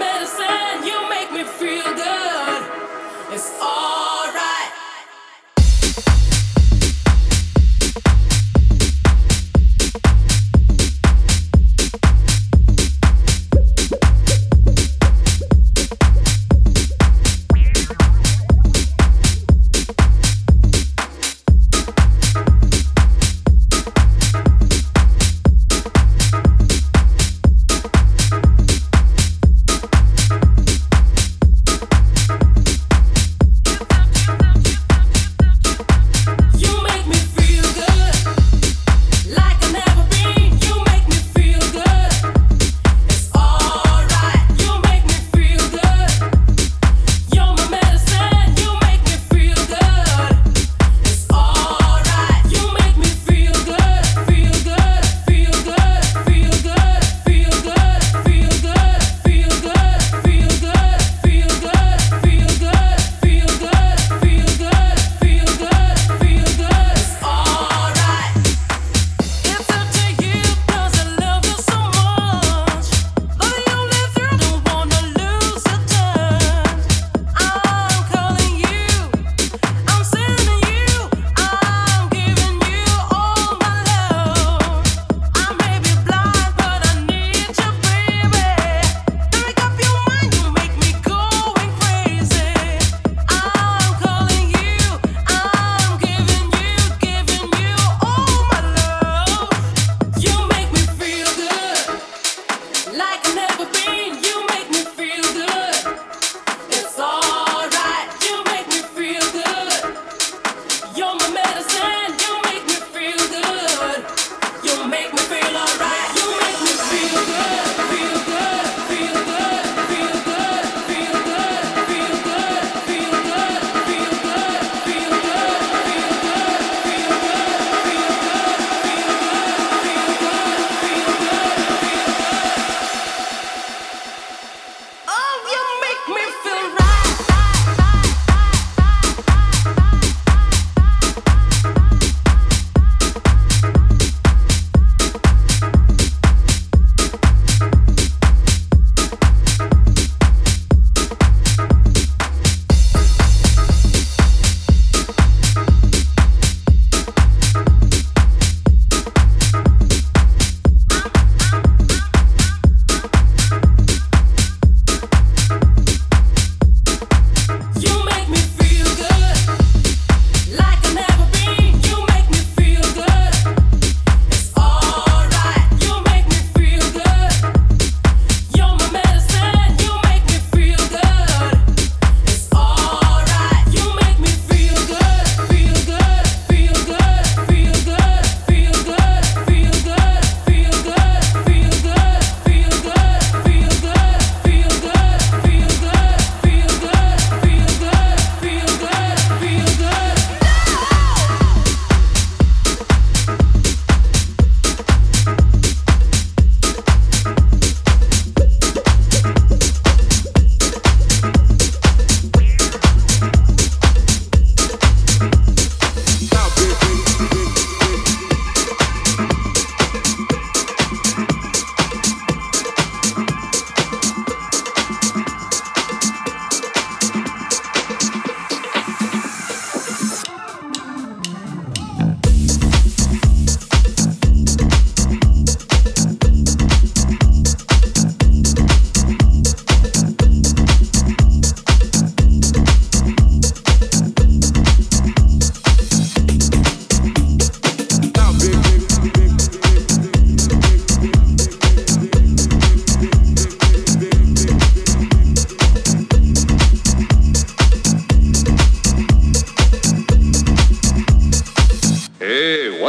medicine.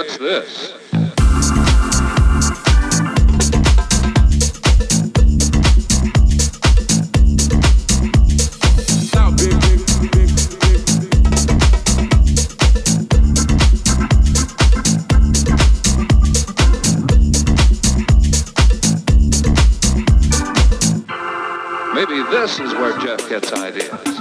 What's this? Maybe this is where Jeff gets ideas.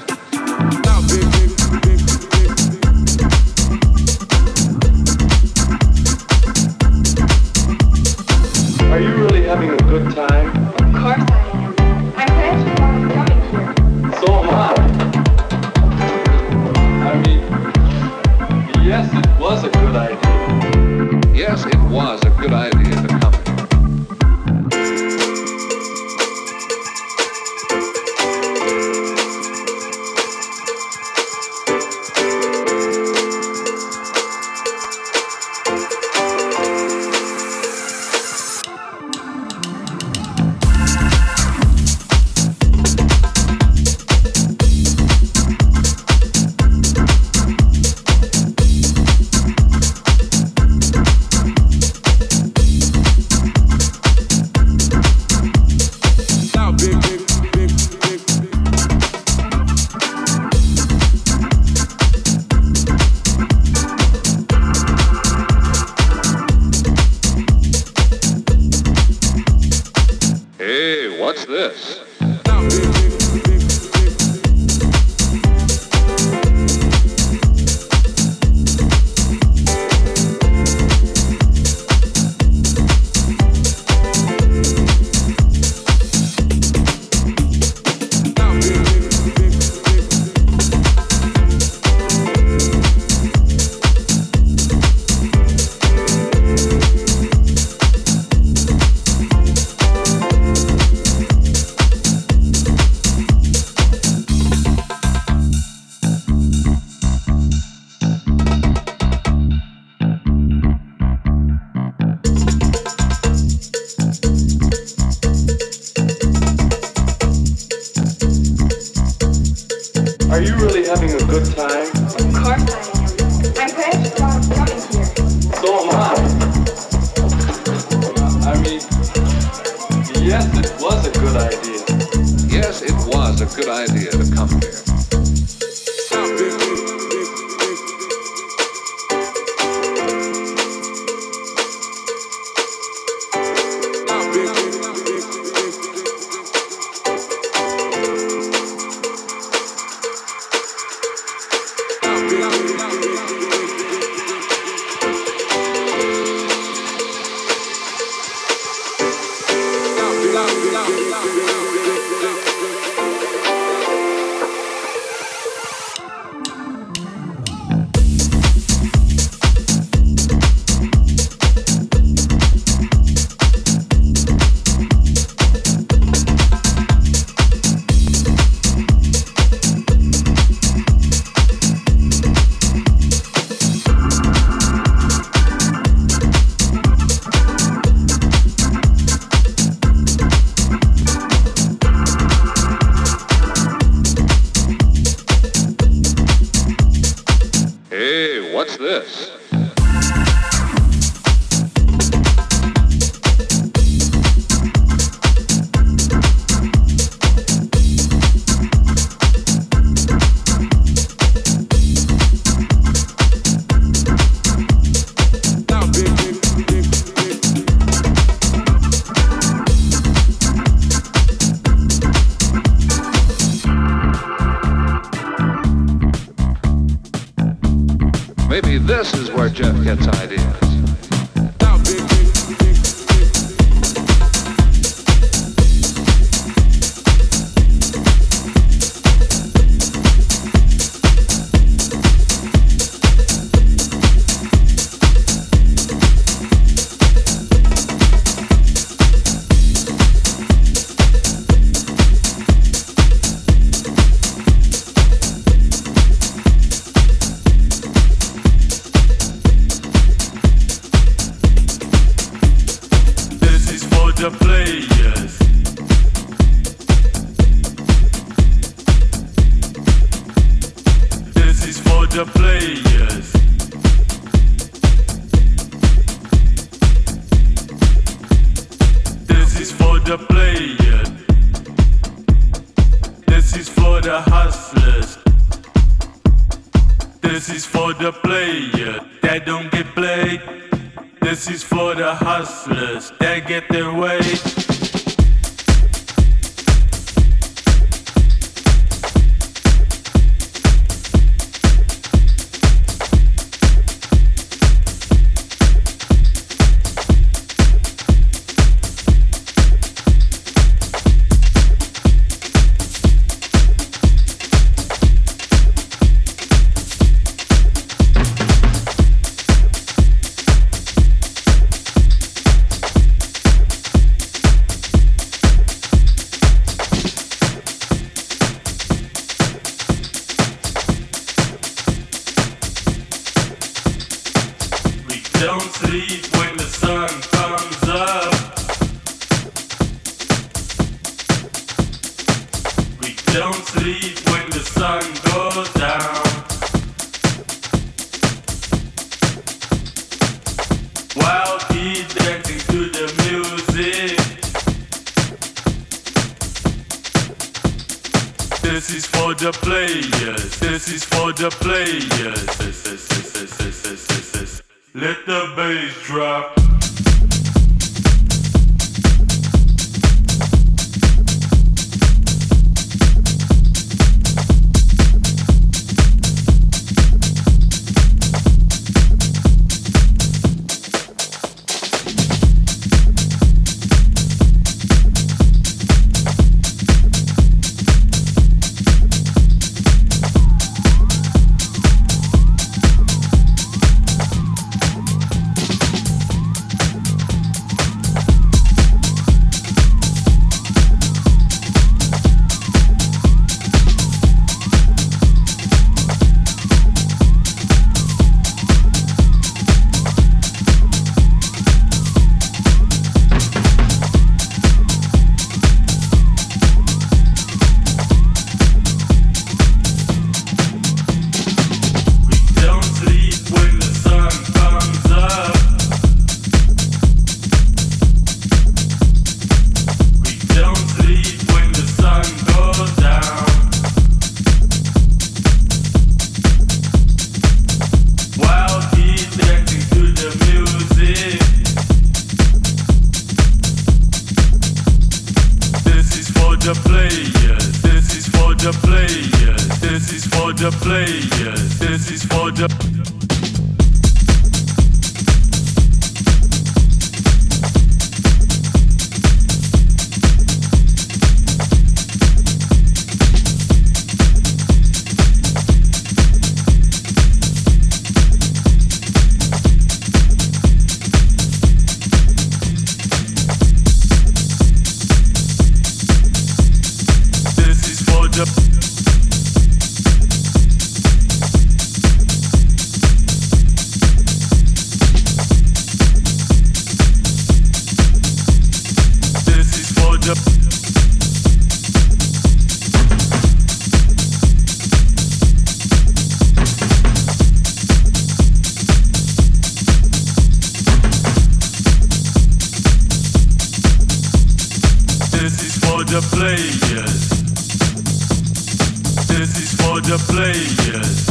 This is for the players.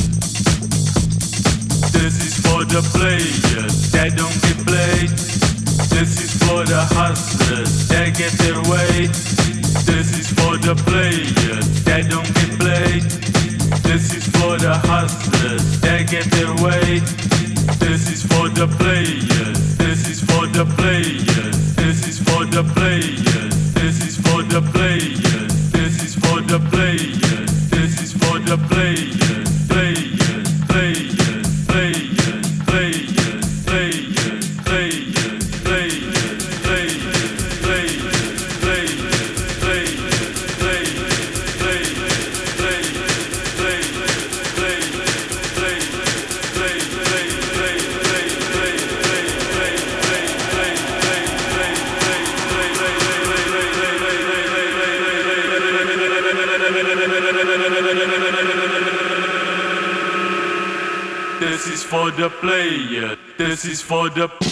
This is for the players that don't get played. This is for the hustlers that get their way. This is for the players that don't get played. This is for the hustlers that get their way. This is for the players. This is for the players. This is for the players. the place. the player. This is for the.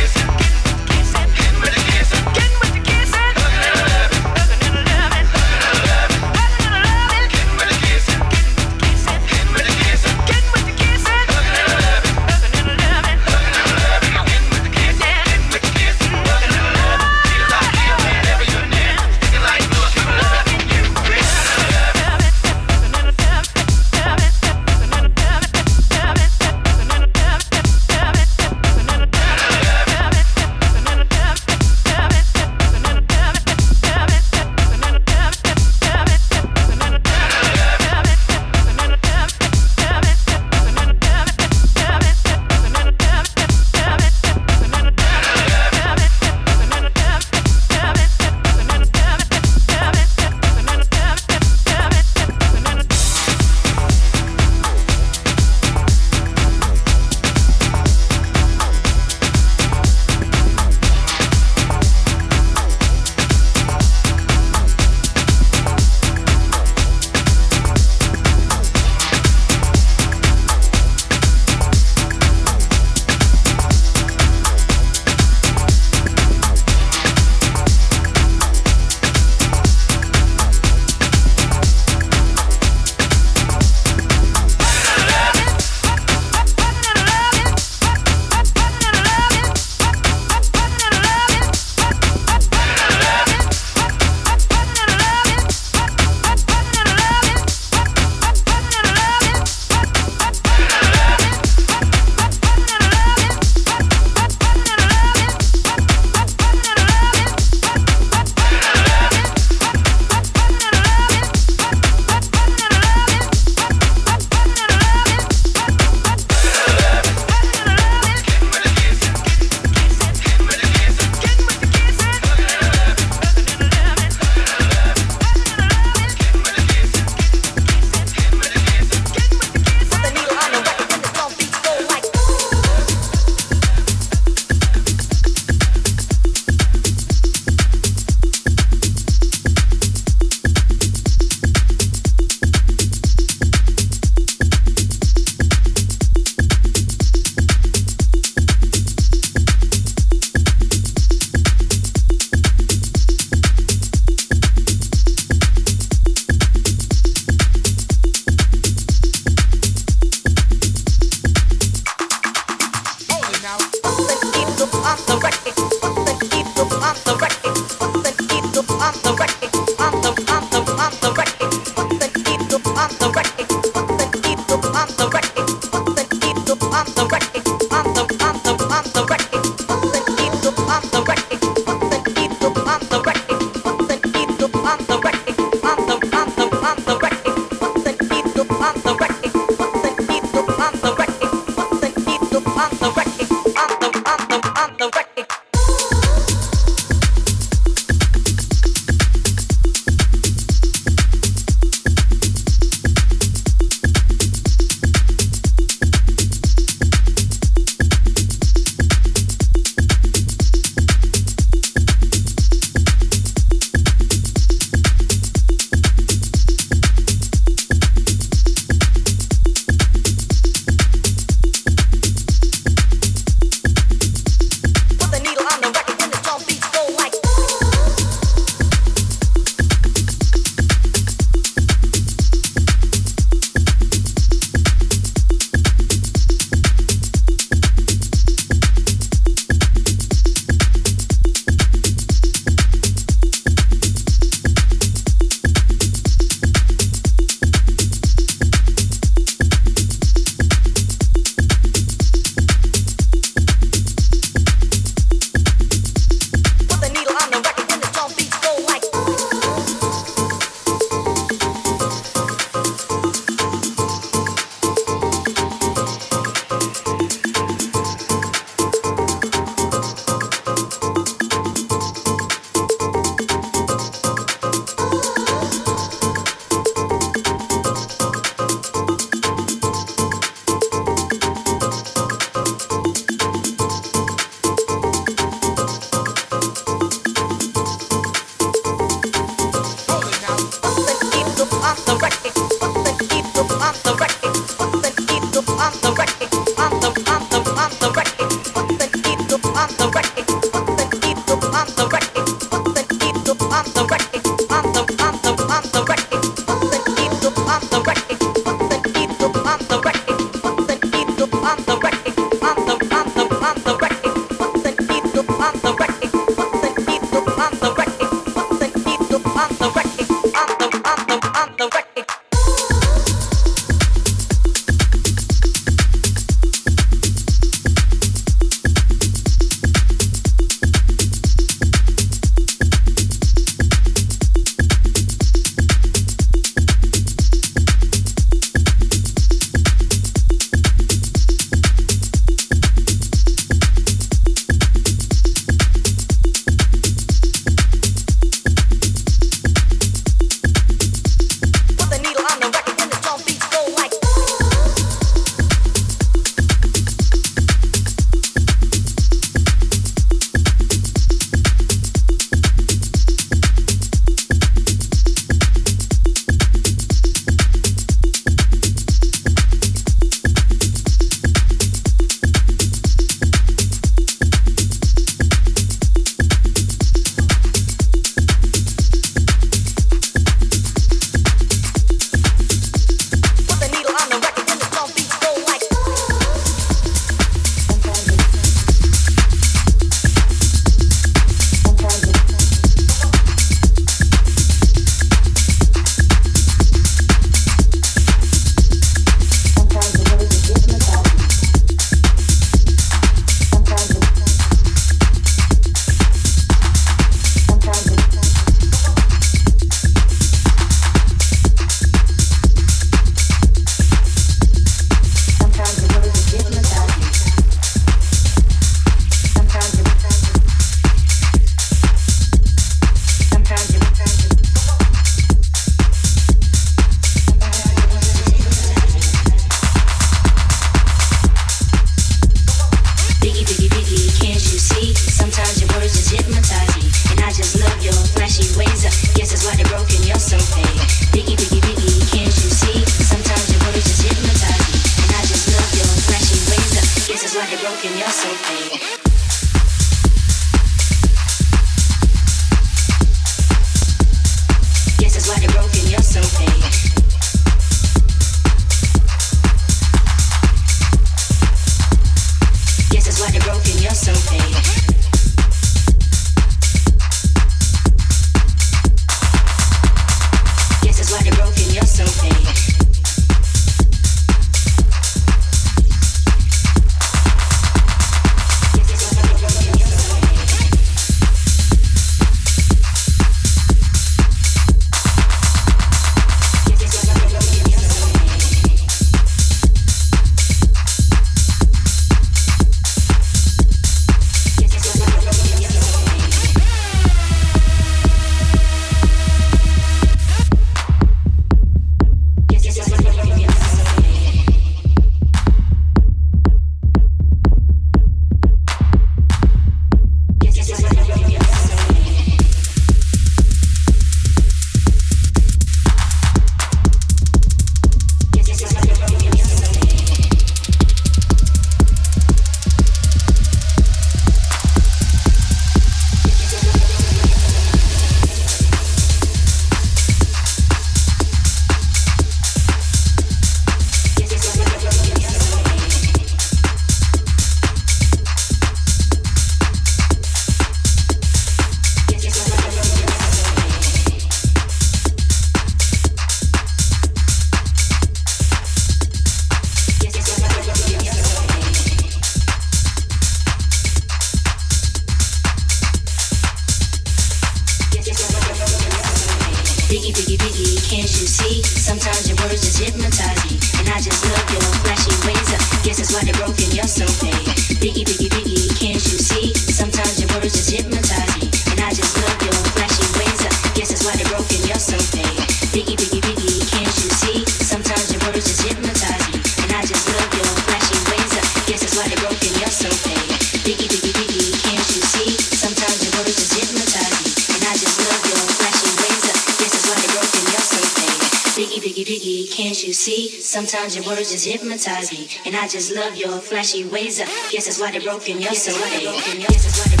Sometimes your words just hypnotize me, and I just love your flashy ways. Up. Guess that's why they're broken. You're so broken. This is what it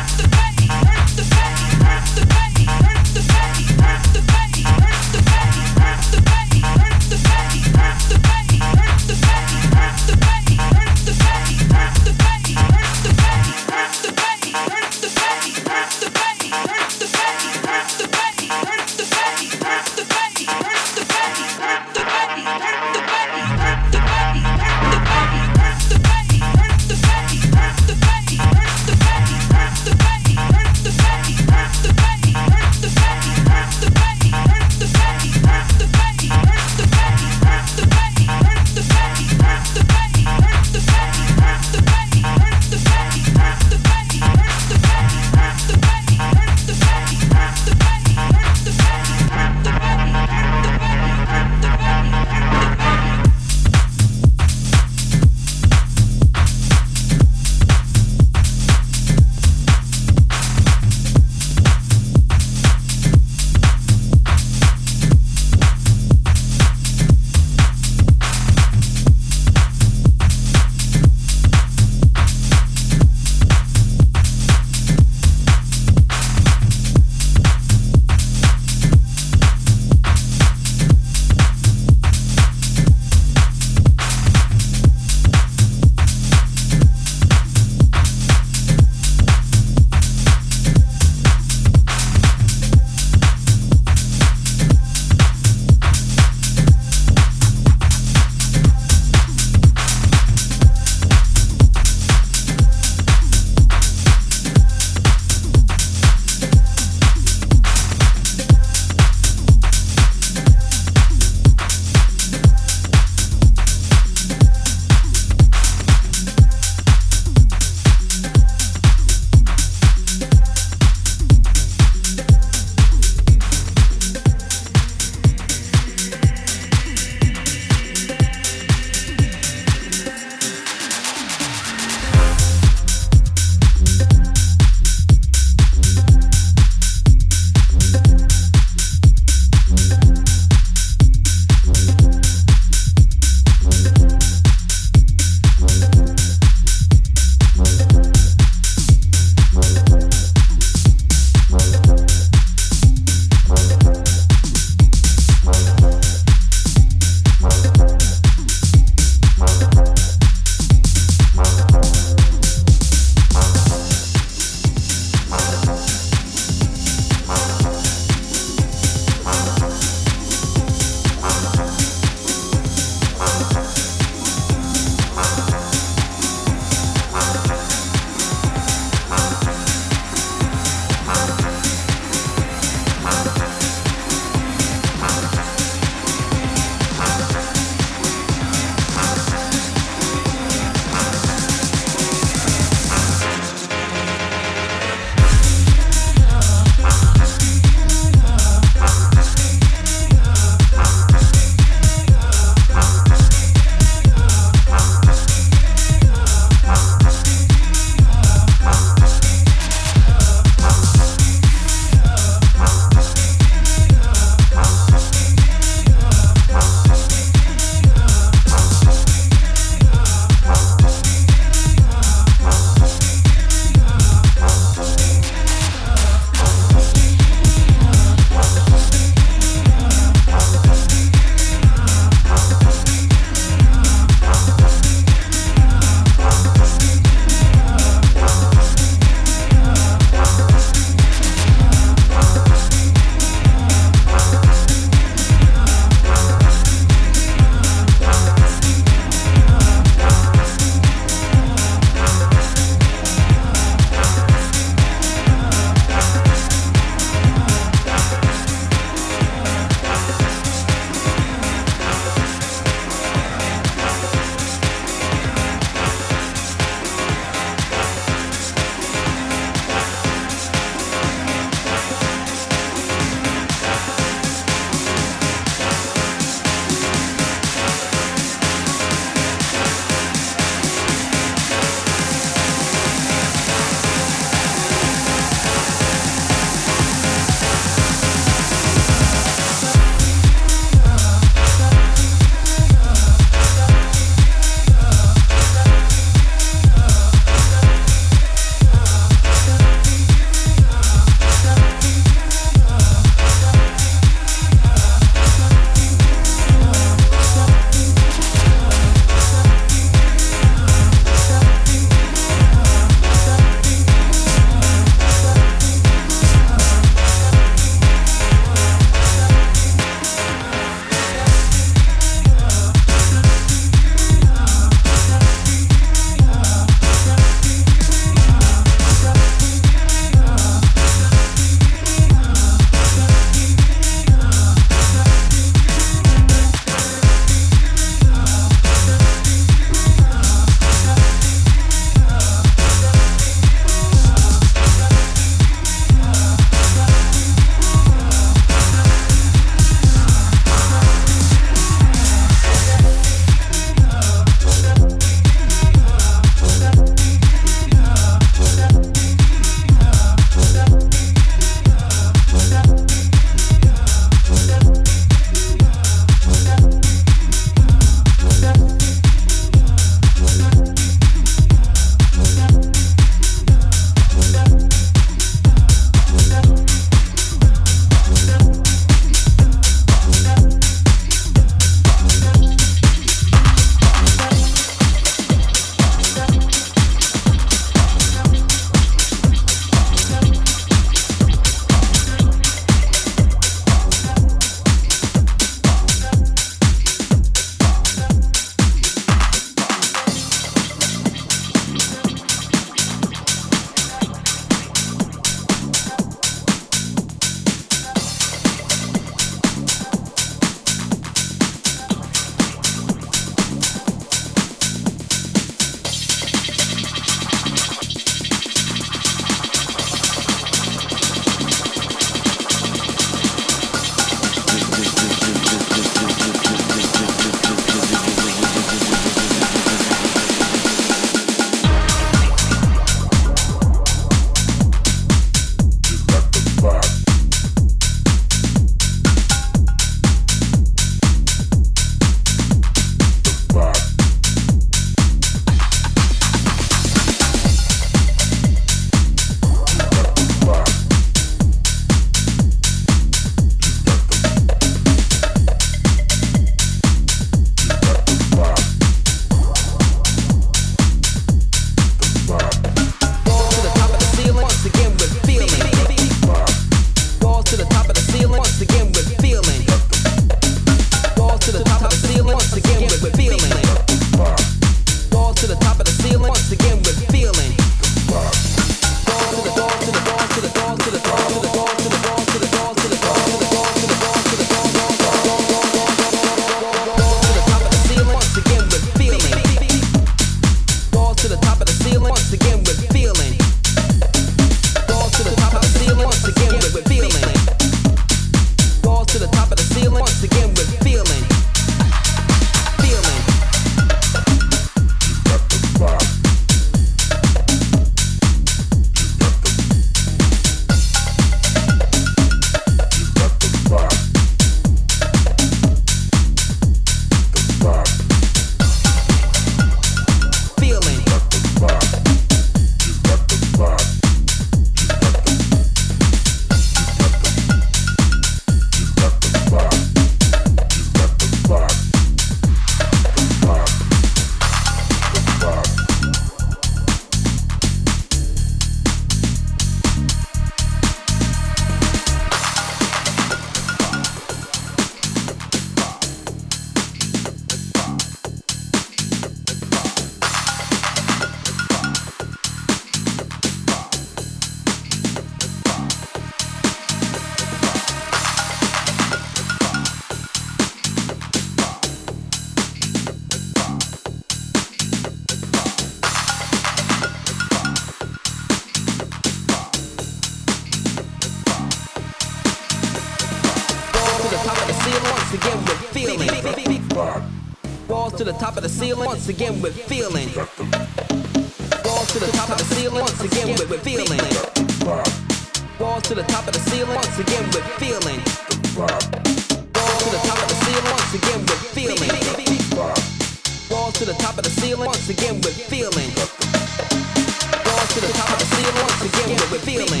feeling.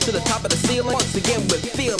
To the top of the ceiling, once again with feeling.